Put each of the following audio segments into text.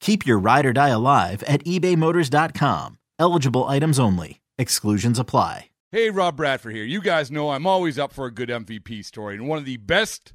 Keep your ride or die alive at ebaymotors.com. Eligible items only. Exclusions apply. Hey, Rob Bradford here. You guys know I'm always up for a good MVP story, and one of the best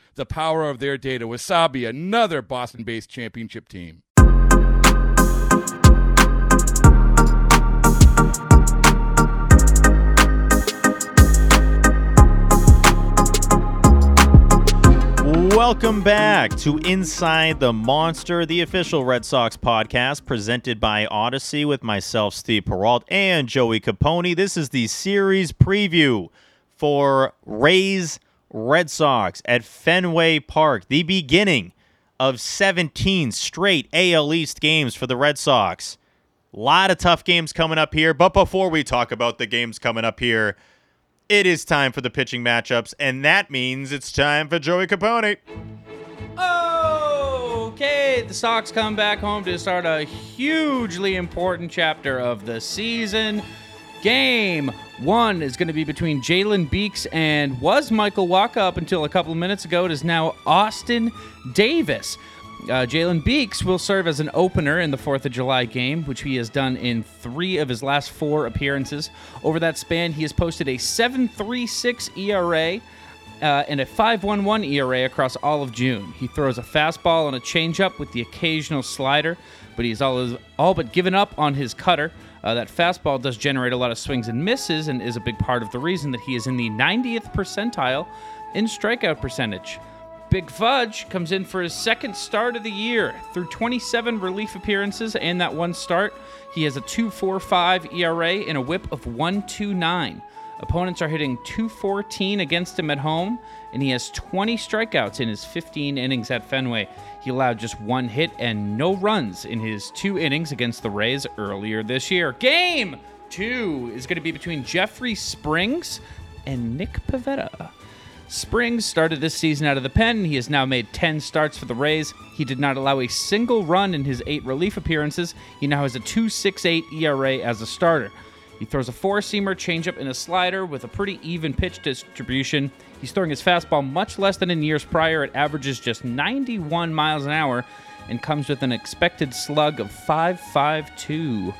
the power of their data. Wasabi, another Boston based championship team. Welcome back to Inside the Monster, the official Red Sox podcast presented by Audacy with myself, Steve Peralt, and Joey Capone. This is the series preview for Rays Red Sox at Fenway Park, the beginning of 17 straight AL East games for the Red Sox. A lot of tough games coming up here, but before we talk about the games coming up here, it is time for the pitching matchups, and that means it's time for Joey Capone. Okay, the Sox come back home to start a hugely important chapter of the season. Game one is going to be between Jalen Beeks and was Michael Wacha up until a couple of minutes ago. It is now Austin Davis. Uh, Jalen Beeks will serve as an opener in the 4th of July game, which he has done in three of his last four appearances. Over that span, he has posted a 7.36 ERA uh, and a 5.11 ERA across all of June. He throws a fastball and a changeup with the occasional slider, but he's all, all but given up on his cutter. Uh, that fastball does generate a lot of swings and misses and is a big part of the reason that he is in the 90th percentile in strikeout percentage. Big Fudge comes in for his second start of the year. Through 27 relief appearances and that one start, he has a 2.45 ERA and a whip of 1.29. Opponents are hitting 214 against him at home, and he has 20 strikeouts in his 15 innings at Fenway. He allowed just one hit and no runs in his two innings against the Rays earlier this year. Game two is going to be between Jeffrey Springs and Nick Pivetta. Springs started this season out of the pen. He has now made 10 starts for the Rays. He did not allow a single run in his eight relief appearances. He now has a 2.68 ERA as a starter. He throws a four seamer, changeup, and a slider with a pretty even pitch distribution. He's throwing his fastball much less than in years prior. It averages just 91 miles an hour and comes with an expected slug of 5.52.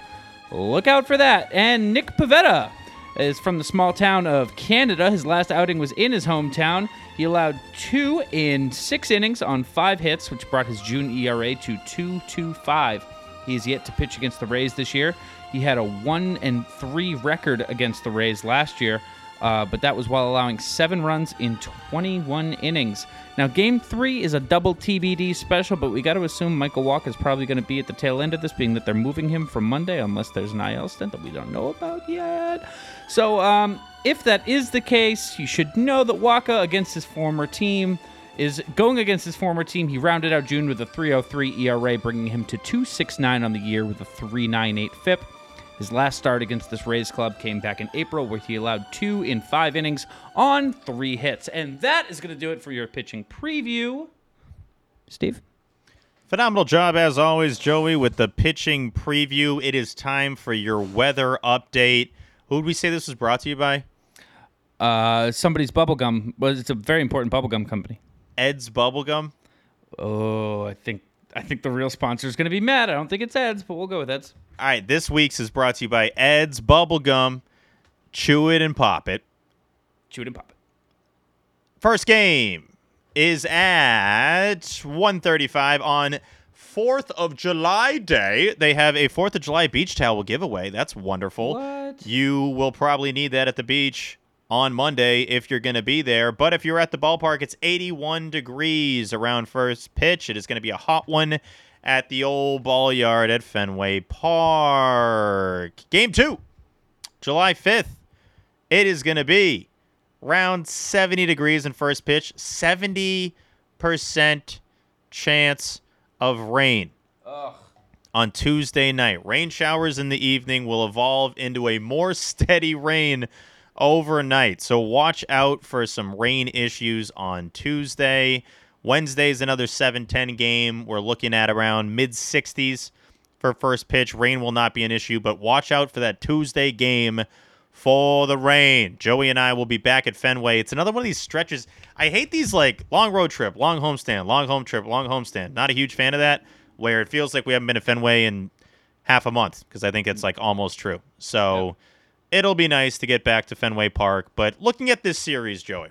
Look out for that. And Nick Pivetta is from the small town of Canada. His last outing was in his hometown. He allowed two in six innings on five hits, which brought his June ERA to 2.25. He is yet to pitch against the Rays this year. He had a one and three record against the Rays last year, uh, but that was while allowing seven runs in 21 innings. Now, Game Three is a double TBD special, but we got to assume Michael Wacha is probably going to be at the tail end of this, being that they're moving him from Monday, unless there's an IL stint that we don't know about yet. So, um, if that is the case, you should know that Wacha against his former team is going against his former team. He rounded out June with a 3.03 ERA, bringing him to 2.69 on the year with a 3.98 FIP. His last start against this Rays club came back in April, where he allowed two in five innings on three hits. And that is going to do it for your pitching preview. Steve? Phenomenal job as always, Joey, with the pitching preview. It is time for your weather update. Who would we say this was brought to you by? Uh, somebody's bubblegum. Well, it's a very important bubblegum company. Ed's Bubblegum. Oh, I think I think the real sponsor is going to be mad. I don't think it's Ed's, but we'll go with Ed's. All right, this week's is brought to you by Ed's Bubblegum. Chew it and pop it. Chew it and pop it. First game is at 1:35 on 4th of July day. They have a 4th of July beach towel giveaway. That's wonderful. What? You will probably need that at the beach on Monday if you're going to be there. But if you're at the ballpark, it's 81 degrees around first pitch. It is going to be a hot one at the old ball yard at Fenway Park. Game 2, July 5th. It is going to be around 70 degrees in first pitch, 70% chance of rain on Tuesday night. Rain showers in the evening will evolve into a more steady rain overnight. So watch out for some rain issues on Tuesday. Wednesday's another 7-10 game. We're looking at around mid 60s for first pitch. Rain will not be an issue, but watch out for that Tuesday game for the rain. Joey and I will be back at Fenway. It's another one of these stretches. I hate these like long road trip, long homestand, long home trip, long homestand. Not a huge fan of that where it feels like we haven't been to Fenway in half a month because I think it's like almost true. So it'll be nice to get back to Fenway Park. But looking at this series, Joey,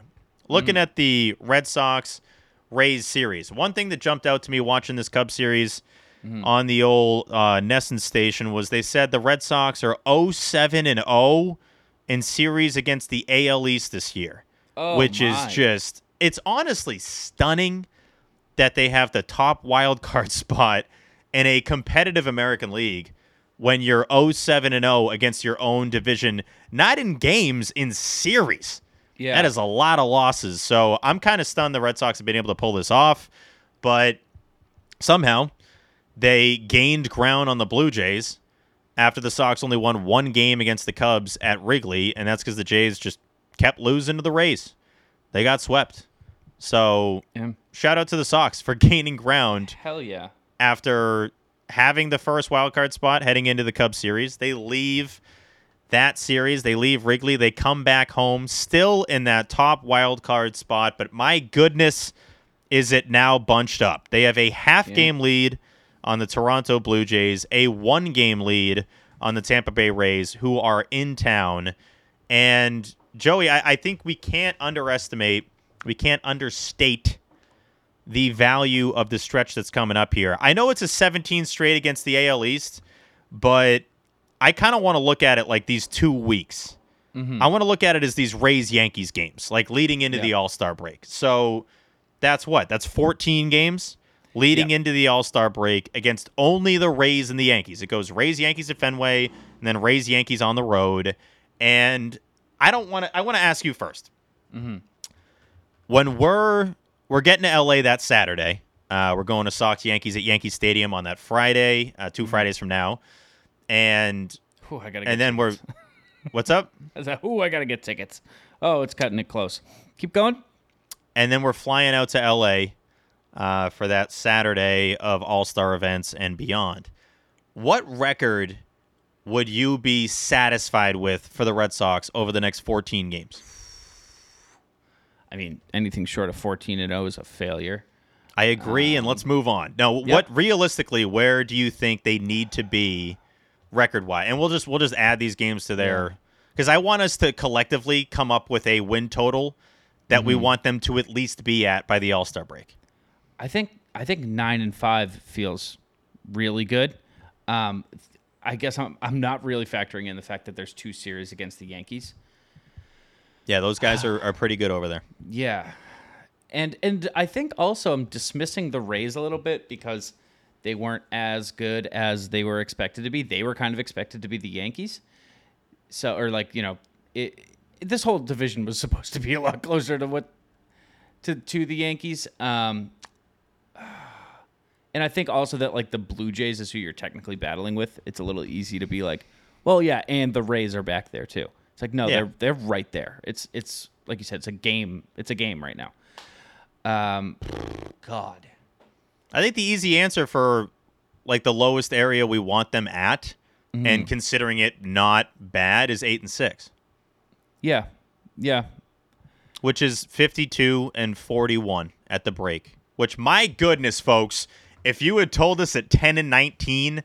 looking at the Red Sox Rays series, one thing that jumped out to me watching this Cubs series on the old uh, NESN station was they said the Red Sox are 07 and 0 in series against the AL East this year, Oh, which my. is just it's honestly stunning that they have the top wild card spot in a competitive American League when you're 07 and 0 against your own division, not in games, in series. Yeah. That is a lot of losses. So I'm kind of stunned the Red Sox have been able to pull this off, but somehow they gained ground on the Blue Jays after the Sox only won one game against the Cubs at Wrigley, and that's because the Jays just kept losing to the Rays. They got swept. So Yeah. shout out to the Sox for gaining ground Hell yeah. after having the first wild card spot heading into the Cubs series. They leave that series, they leave Wrigley, they come back home still in that top wild card spot, but my goodness, is it now bunched up. They have a half game lead on the Toronto Blue Jays, a one game lead on the Tampa Bay Rays, who are in town. And Joey, I, I think we can't underestimate, we can't understate the value of the stretch that's coming up here. I know it's a 17 straight against the AL East, but I kind of want to look at it like these two weeks. Mm-hmm. I want to look at it as these Rays Yankees games, like leading into Yeah. the All Star break. So that's what? That's 14 games leading Yeah. into the All Star break against only the Rays and the Yankees. It goes Rays Yankees at Fenway, and then Rays Yankees on the road. And I don't want to. I want to ask you 1st mm-hmm. When we're we're getting to LA that Saturday, uh, we're going to Sox Yankees at Yankee Stadium on that Friday, uh, 2 Fridays from now, and Ooh, I gotta. Get and then we're. What's up? I like, ooh, I gotta get tickets. Oh, it's cutting it close. Keep going. and then we're flying out to LA uh, for that Saturday of All Star events and beyond. What record would you be satisfied with for the Red Sox over the next 14 games? I mean, anything short of 14 and 0 is a failure. I agree, and let's move on. Now, what realistically, where do you think they need to be record wise? And we'll just we'll just add these games to their because I want us to collectively come up with a win total that we want them to at least be at by the All Star break. I think I think nine and five feels really good. Um, I guess I'm I'm not really factoring in the fact that there's two series against the Yankees. Yeah, those guys are, are pretty good over there. Yeah, and and I think also I'm dismissing the Rays a little bit because they weren't as good as they were expected to be. They were kind of expected to be the Yankees. So or like you know it. This whole division was supposed to be a lot closer to what to to the Yankees. Um, and I think also that like the Blue Jays is who you're technically battling with. It's a little easy to be like, well, yeah, and the Rays are back there too. It's like no, Yeah. they're they're right there. It's it's like you said, it's a game. It's a game right now. Um, God, I think the easy answer for like the lowest area we want them at, Mm-hmm. and considering it not bad, is eight and six, yeah, yeah, which is fifty-two and forty-one at the break. Which, my goodness, folks, if you had told us at ten and nineteen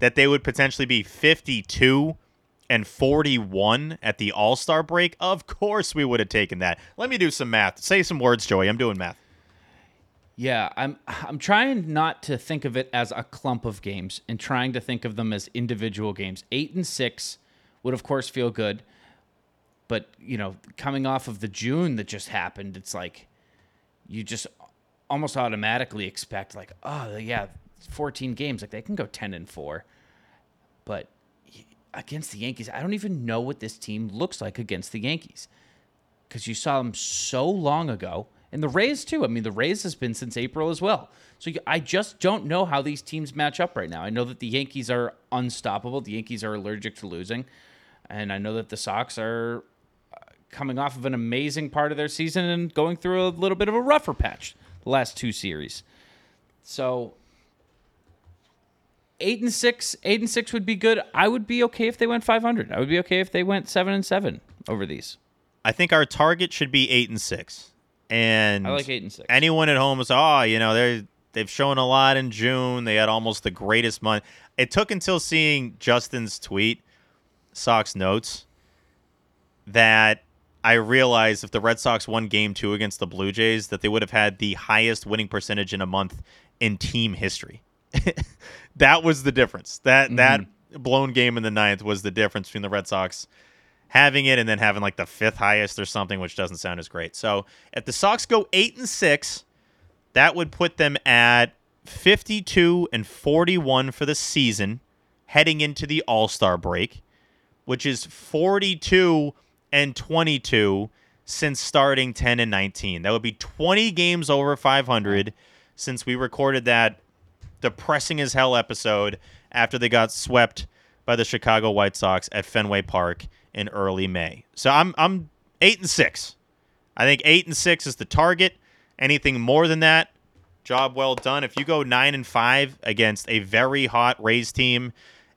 that they would potentially be fifty-two and 41 at the All Star break, of course we would have taken that. Let me do some math. Say some words, Joey. I'm doing math. yeah. I'm I'm trying not to think of it as a clump of games and trying to think of them as individual games. Eight and six would of course feel good, but you know, coming off of the June that just happened, it's like you just almost automatically expect like, oh yeah, 14 games, like they can go 10 and four, but against the Yankees, I don't even know what this team looks like against the Yankees because you saw them so long ago. And the Rays, too. I mean, the Rays has been since April as well. So you- I just don't know how these teams match up right now. I know that the Yankees are unstoppable. The Yankees are allergic to losing. And I know that the Sox are uh, coming off of an amazing part of their season and going through a little bit of a rougher patch the last two series. So eight and six, eight and six would be good. I would be okay if they went five hundred. I would be okay if they went seven and seven over these. I think our target should be eight and six. And I like eight and six. anyone at home is, oh, you know, they they've shown a lot in June. They had almost the greatest month. It took until seeing Justin's tweet, Sox notes, that I realized if the Red Sox won Game Two against the Blue Jays, that they would have had the highest winning percentage in a month in team history. that was the difference. That mm-hmm. that blown game in the ninth was the difference between the Red Sox having it and then having like the fifth highest or something, which doesn't sound as great. So if the Sox go eight and six, that would put them at 52 and 41 for the season heading into the All Star break, which is 42 and 22 since starting 10 and 19. That would be 20 games over 500 since we recorded that depressing as hell episode after they got swept by the Chicago White Sox at Fenway Park in early May. So I'm I'm 8 and 6. I think 8 and 6 is the target. Anything more than that, job well done. If you go 9 and 5 against a very hot Rays team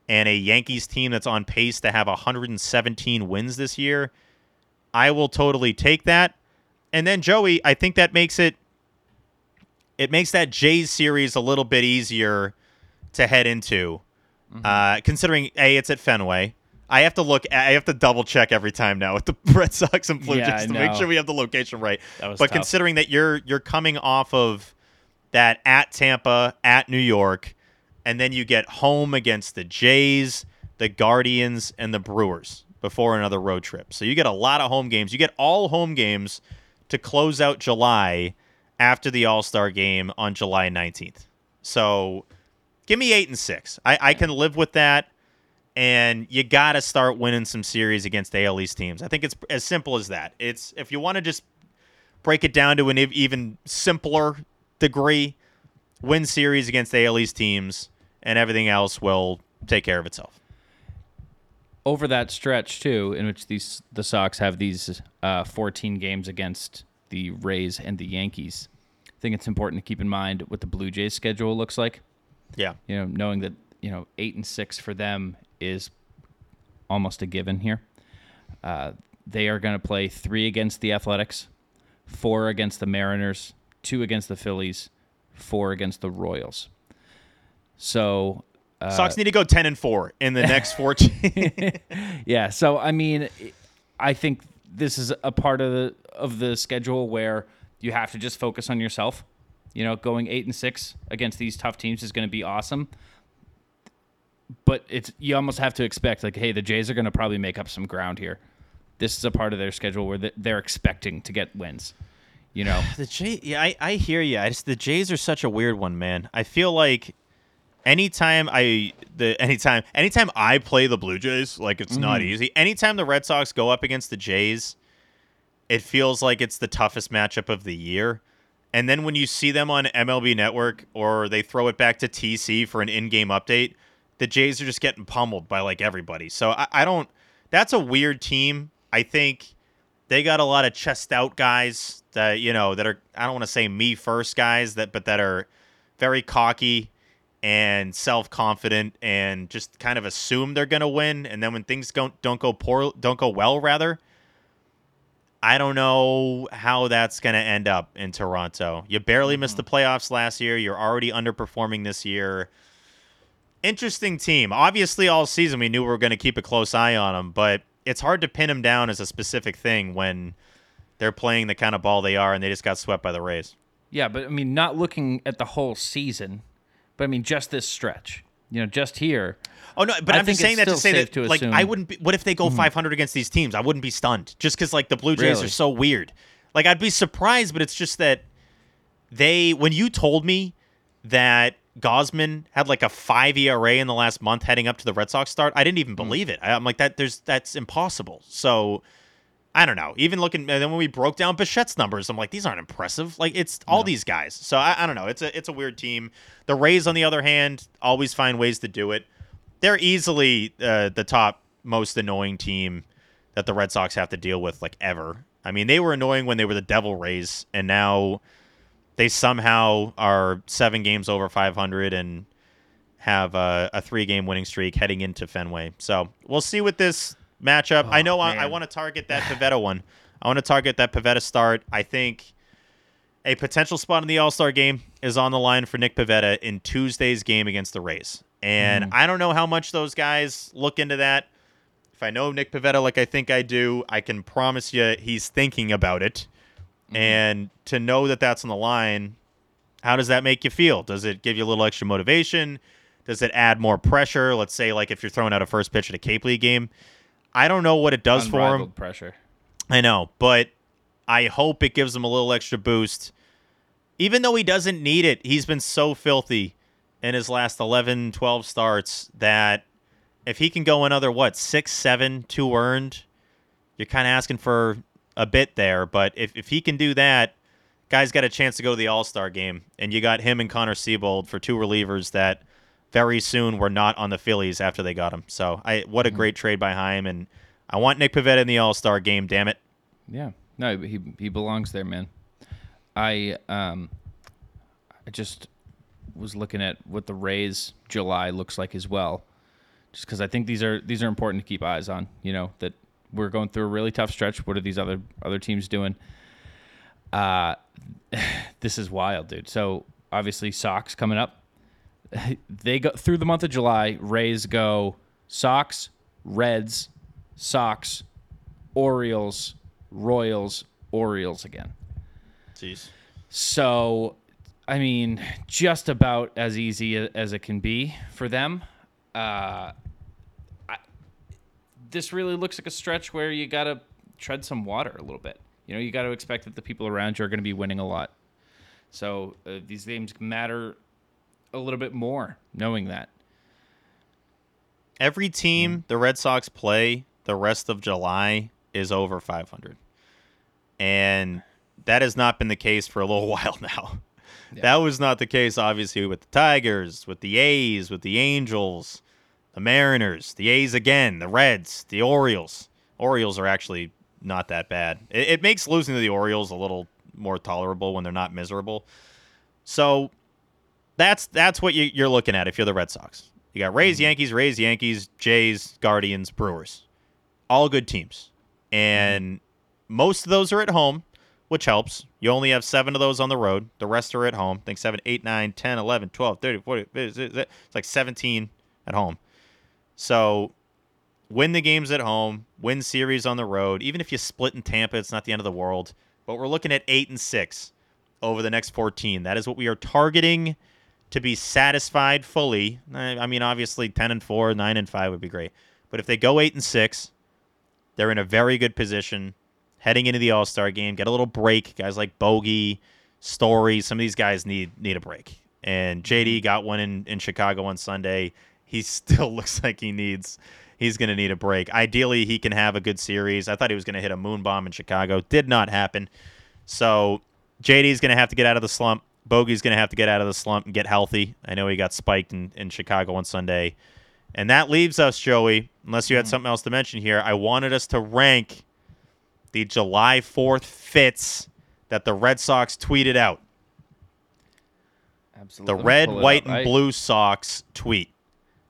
and a Yankees team that's on pace to have 117 wins this year, I will totally take that. And then Joey, I think that makes it it makes that Jays series a little bit easier to head into. Uh, considering a it's at Fenway. I have to look. I have to double check every time now with the Red Sox and Blue Yeah, Jays to make sure we have the location right. But tough. considering that you're you're coming off of that at Tampa, at New York, and then you get home against the Jays, the Guardians, and the Brewers before another road trip. So you get a lot of home games. You get all home games to close out July after the All Star game on July 19th. So give me eight and six. I, I can live with that. And you got to start winning some series against AL East teams. I think it's as simple as that. It's if you want to just break it down to an even simpler degree, win series against AL East teams, and everything else will take care of itself. over that stretch too, in which these the Sox have these uh, 14 games against the Rays and the Yankees. I think it's important to keep in mind what the Blue Jays schedule looks like. Yeah. You know, knowing that you know eight and six for them is almost a given here. Uh, they are going to play three against the Athletics, four against the Mariners, two against the Phillies, four against the Royals. So Sox need to go 10 and 4 in the next 14. Yeah, so I mean, I think this is a part of the of the schedule where you have to just focus on yourself. You know, going eight and six against these tough teams is going to be awesome. But it's you almost have to expect like, hey, the Jays are going to probably make up some ground here. This is a part of their schedule where they're expecting to get wins. You know, the J yeah, I, I hear you. I just the Jays are such a weird one, man. I feel like anytime I the anytime anytime I play the Blue Jays, like it's not mm-hmm. easy. Anytime the Red Sox go up against the Jays, it feels like it's the toughest matchup of the year. And then when you see them on MLB Network or they throw it back to TC for an in-game update, the Jays are just getting pummeled by like everybody. So I, I don't. That's a weird team. I think they got a lot of chest out guys that you know that are I don't want to say me first guys that but that are very cocky and self confident and just kind of assume they're gonna win and then when things don't don't go poor don't go well rather I don't know how that's going to end up in Toronto. You barely missed mm-hmm. the playoffs last year. You're already underperforming this year. Interesting team. Obviously, all season we knew we were going to keep a close eye on them, but it's hard to pin them down as a specific thing when they're playing the kind of ball they are and they just got swept by the Rays. yeah, but I mean, not looking at the whole season, but I mean, just this stretch. You know, just here. Oh no, but I I'm just saying that to say that to like I wouldn't be what if they go mm-hmm. 500 against these teams? I wouldn't be stunned just cuz like the Blue Jays Really? are so weird. Like I'd be surprised, but it's just that they when you told me that Gausman had like a 5 ERA in the last month heading up to the Red Sox start, I didn't even mm. believe it. I, I'm like that there's that's impossible. So I don't know. Even looking, and then when we broke down Bichette's numbers, I'm like, these aren't impressive. Like it's all these guys. So I, I don't know. It's a it's a weird team. The Rays, on the other hand, always find ways to do it. They're easily uh, the top most annoying team that the Red Sox have to deal with, like ever. I mean, they were annoying when they were the Devil Rays, and now they somehow are seven games over 500 and have a, a three game winning streak heading into Fenway. So we'll see what this matchup. I know oh, I, I want to target that Pivetta one. I want to target that Pivetta start. I think a potential spot in the All Star game is on the line for Nick Pivetta in Tuesday's game against the Rays. And mm-hmm. I don't know how much those guys look into that. If I know Nick Pivetta like I think I do, I can promise you he's thinking about it. Mm-hmm. And to know that that's on the line, how does that make you feel? Does it give you a little extra motivation? Does it add more pressure? Let's say, like if you're throwing out a first pitch at a Cape League game. I don't know what it does for him. Pressure. I know, but I hope it gives him a little extra boost. Even though he doesn't need it, he's been so filthy in his last 11, 12 starts that if he can go another, what, six, seven, two earned, you're kind of asking for a bit there. But if, if he can do that, guy's got a chance to go to the All Star game. And you got him and Connor Seabold for two relievers that very soon were not on the Phillies after they got him. So I what a great trade by Chaim. And I want Nick Pivetta in the All Star game, damn it. Yeah. No, he he belongs there, man. I um I just was looking at what the Rays July looks like as well. Just cuz I think these are these are important to keep eyes on, you know, that we're going through a really tough stretch. What are these other other teams doing? Uh this is wild, dude. So, obviously Sox coming up. They go through the month of July, Rays go Sox, Reds, Sox, Orioles, Royals, Orioles again. Jeez. So, I mean, just about as easy as it can be for them. Uh, I, this really looks like a stretch where you got to tread some water a little bit. You know, you got to expect that the people around you are going to be winning a lot. So uh, these games matter a little bit more knowing that. Every team mm. the Red Sox play the rest of July is over 500. And that has not been the case for a little while now. That was not the case, obviously, with the Tigers, with the A's, with the Angels, the Mariners, the A's again, the Reds, the Orioles. Orioles are actually not that bad. It, it makes losing to the Orioles a little more tolerable when they're not miserable. So that's that's what you, you're looking at if you're the Red Sox. You got Rays, mm-hmm. Yankees, Rays, Yankees, Jays, Guardians, Brewers. All good teams. And mm-hmm. most of those are at home, which helps. You only have seven of those on the road. The rest are at home. I think 7, 8, 9, 10, 11, 12, 30, 40. It's it's like 17 at home. So win the games at home, win series on the road. Even if you split in Tampa, it's not the end of the world. But we're looking at eight and six over the next 14. That is what we are targeting to be satisfied fully. I I mean, obviously, 10 and four, nine and five would be great. But if they go eight and six, they're in a very good position heading into the All Star game. Get a little break. Guys like Bogey, Story, some of these guys need need a break. And JD mm-hmm. got one in, in Chicago on Sunday. He still looks like he needs he's going to need a break. Ideally, he can have a good series. I thought he was going to hit a moon bomb in Chicago. Did not happen. So JD's going to have to get out of the slump. Bogey's going to have to get out of the slump and get healthy. I know he got spiked in, in Chicago on Sunday. And that leaves us, Joey, unless you had mm. something else to mention here. I wanted us to rank the July 4th fits that the Red Sox tweeted out. Absolutely. The red, white, and I- blue Sox tweet.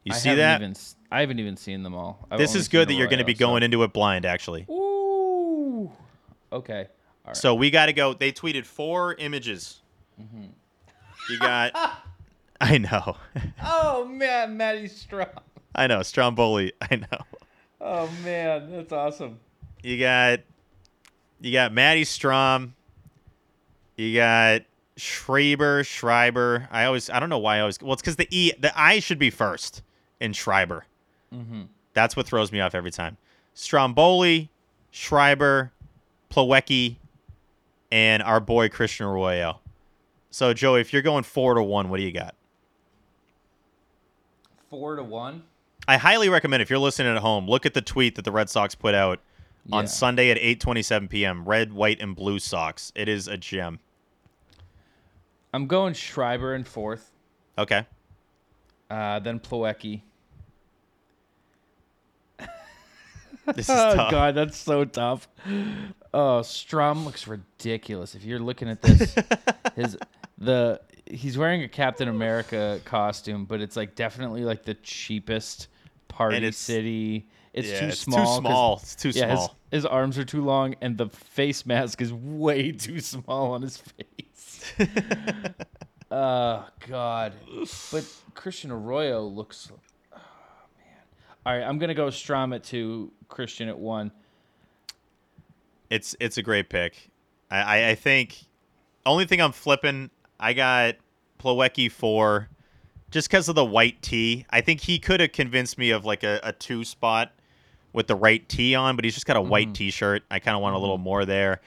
You I see that? Even, I haven't even seen them all. I've this is good that you're going to be so- going into it blind, actually. Ooh. Okay. All right. So we got to go. They tweeted four images. Mm-hmm. You got. I know. oh man, Matty Strahm. I know. Stromboli. I know. Oh man, that's awesome. You got. You got Matty Strahm. You got Schreiber, Schreiber. I always. I don't know why I always. Well, it's because the E, the I should be first in Schreiber. Mm-hmm. That's what throws me off every time. Stromboli, Schreiber, Plawecki, and our boy Christian Arroyo. So, Joey, if you're going four to one, what do you got? Four to one. I highly recommend if you're listening at home, look at the tweet that the Red Sox put out on Sunday at 8:27 p.m. Red, white, and blue Sox. It is a gem. I'm going Schreiber in fourth. Okay. Uh, then Plawecki. This is tough. Oh tough. god, that's so tough. Oh, Strahm looks ridiculous. If you're looking at this, his the he's wearing a Captain America costume, but it's like definitely like the cheapest party it's- city. It's Yeah, too it's too small. It's too yeah, his- small. His, arms are too long, and the face mask is way too small on his face. oh god! But Christian Arroyo looks. Oh man! All right, I'm gonna go Strahm at two, Christian at one. It's it's a great pick. I, I, I think only thing I'm flipping, I got Plawecki four, just because of the white tee. I think he could have convinced me of like a, a two spot with the right tee on, but he's just got a white mm-hmm. t-shirt. I kind of want a little mm-hmm. more there.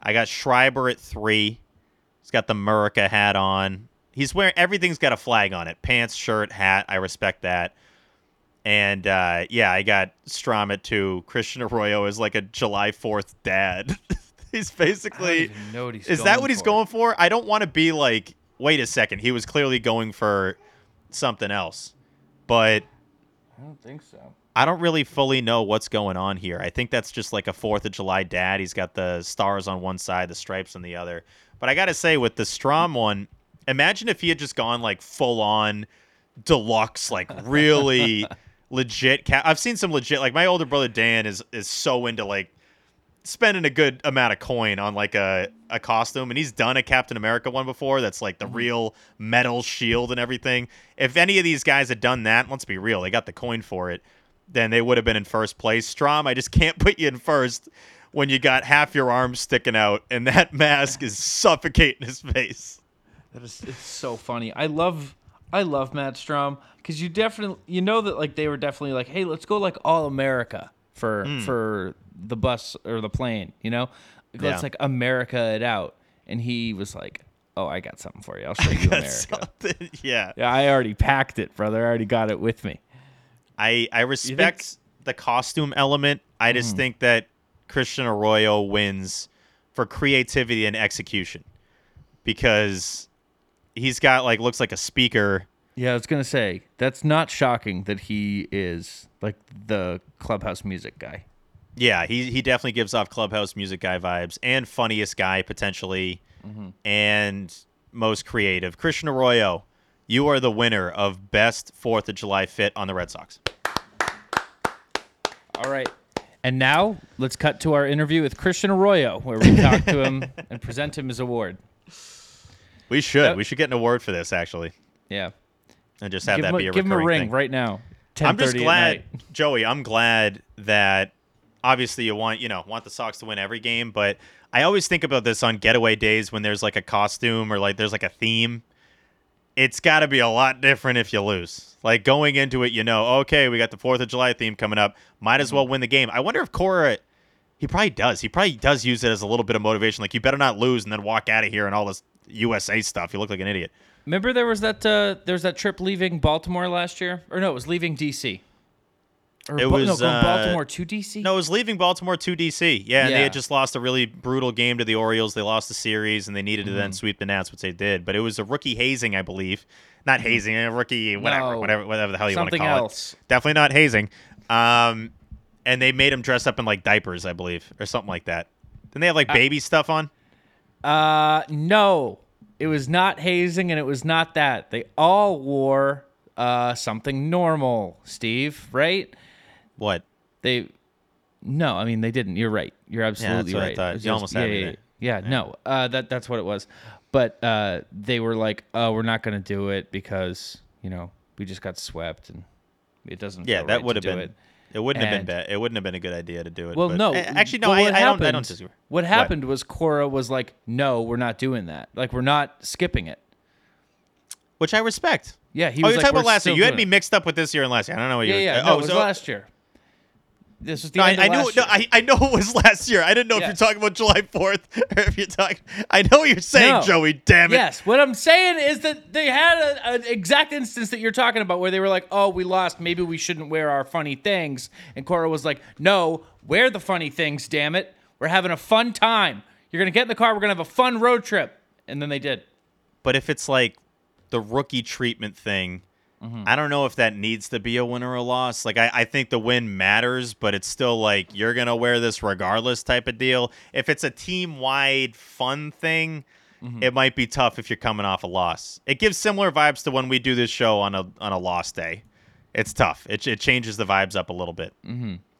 I got Schreiber at three. He's got the Murica hat on. He's wearing everything's got a flag on it: pants, shirt, hat. I respect that. And uh, yeah, I got Strahm at two. Christian Arroyo is like a July Fourth dad. he's basically. even know what he's is that going what he's for. going for? I don't want to be like, wait a second. He was clearly going for something else, but I don't think so. I don't really fully know what's going on here. I think that's just like a Fourth of July dad. He's got the stars on one side, the stripes on the other. But I got to say, with the Strahm one, imagine if he had just gone like full on deluxe, like really legit. Ca- I've seen some legit. Like my older brother Dan is is so into like spending a good amount of coin on like a, a costume and he's done a Captain America one before that's like the mm-hmm. real metal shield and everything. If any of these guys had done that, let's be real, they got the coin for it, then they would have been in first place. Strahm, I just can't put you in first when you got half your arms sticking out and that mask is suffocating his face. That is it's so funny. I love I love Matt Strahm because you definitely you know that like they were definitely like, hey, let's go like all America for Hmm. for the bus or the plane, you know, let's Yeah. like America it out. And he was like, oh, I got something for you. I'll show you America. Something- yeah. Yeah, I already packed it, brother. I already got it with me. I I respect the costume element. I just think that Christian Arroyo wins for creativity and execution because he's got like looks like a speaker. Yeah, I was gonna say that's not shocking that he is like the clubhouse music guy. Yeah, he he definitely gives off clubhouse music guy vibes and funniest guy potentially mm-hmm. and most creative. Christian Arroyo, you are the winner of best 4th of July fit on the Red Sox. All right. And now let's cut to our interview with Christian Arroyo, where we talk to him and present him his award. We should. Yep. We should get an award for this actually. Yeah. And just have give that be a, a give him a ring thing. right now. I'm just glad. Joey. I'm glad that obviously you want you know want the Sox to win every game, but I always think about this on getaway days when there's like a costume or like there's like a theme. It's got to be a lot different if you lose. Like going into it, you know, okay, we got the Fourth of July theme coming up. Might as Mm-hmm. well win the game. I wonder if Cora. He probably does. He probably does use it as a little bit of motivation. Like you better not lose and then walk out of here and all this USA stuff. You look like an idiot. Remember there was that uh, there was that trip leaving Baltimore last year, or no, it was leaving DC. Or It Ba- no, was, going uh, Baltimore to DC. No, it was leaving Baltimore to DC. Yeah, and they had just lost a really brutal game to the Orioles. They lost the series, and they needed to Mm-hmm. then sweep the Nats, which they did. But it was a rookie hazing, I believe. Not hazing, a rookie, whatever, Mm-hmm. No. whatever, whatever the hell you want to call else. it. Definitely not hazing. Um, and they made him dress up in like diapers, I believe, or something like that. Didn't they have like baby stuff on? Uh, no, it was not hazing, and it was not that. They all wore uh something normal, Steve. Right? What? They. No, I mean they didn't. You're right. You're absolutely yeah, what I right. thought. Was You almost yeah, had yeah, yeah, yeah. No, uh, that that's what it was. But uh, they were like, "Oh, we're not going to do it because you know we just got swept and it doesn't." Yeah, that right would have been. It. It, wouldn't have been bad. It wouldn't have been a good idea to do it. Well, but- no, actually, no. I, what I don't. I don't disagree. What happened was Cora was like, "No, we're not doing that. Like, we're not skipping it." Which I respect. Yeah, he oh, was you're like, talking about last year. You had me mixed up with this year and last year. I don't know what Yeah, you. yeah. yeah. oh, no, it was so- last year. This was the No, I, I knew. No. I, I know it was last year. I didn't know if you're talking about July 4th or if you're talking. I know what you're saying, No. Joey. Damn it. Yes, what I'm saying is that they had a- an exact instance that you're talking about where they were like, "Oh, we lost. Maybe we shouldn't wear our funny things." And Cora was like, "No, wear the funny things. Damn it, we're having a fun time. You're gonna get in the car. We're gonna have a fun road trip." And then they did. But if it's like the rookie treatment thing, Mm-hmm. I don't know if that needs to be a win or a loss. Like, I, I think the win matters, but it's still like you're going to wear this regardless type of deal. If it's a team wide fun thing, Mm-hmm. it might be tough if you're coming off a loss. It gives similar vibes to when we do this show on a on a loss day. It's tough. It, it changes the vibes up a little bit.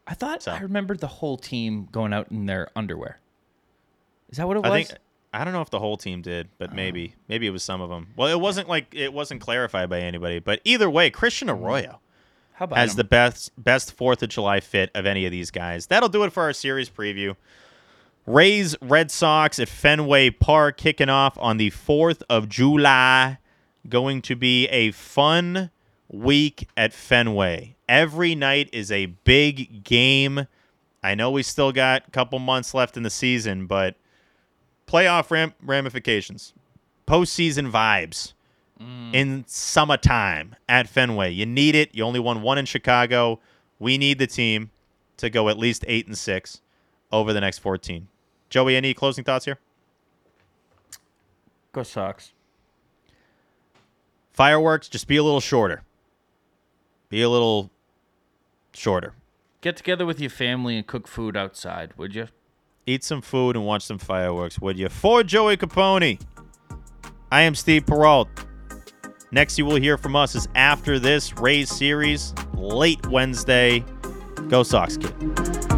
I thought So. I remembered the whole team going out in their underwear. Is that what it was? I think I don't know if the whole team did, but uh-huh. maybe maybe it was some of them. Well, it wasn't like it wasn't clarified by anybody, but either way, Christian mm-hmm. Arroyo How about has him? the best best Fourth of July fit of any of these guys. That'll do it for our series preview. Rays Red Sox at Fenway Park kicking off on the 4th of July. Going to be a fun week at Fenway. Every night is a big game. I know we still got a couple months left in the season, but playoff ram- ramifications, postseason vibes mm. in summertime at Fenway. You need it. You only won one in Chicago. We need the team to go at least eight and six over the next 14. Joey, any closing thoughts here? Go Sox. Fireworks, just be a little shorter. Be a little shorter. Get together with your family and cook food outside, would you? Eat some food and watch some fireworks, would you? For Joey Capone, I am Steve Peralt. Next, you will hear from us is after this Rays series, late Wednesday. Go Sox, kid.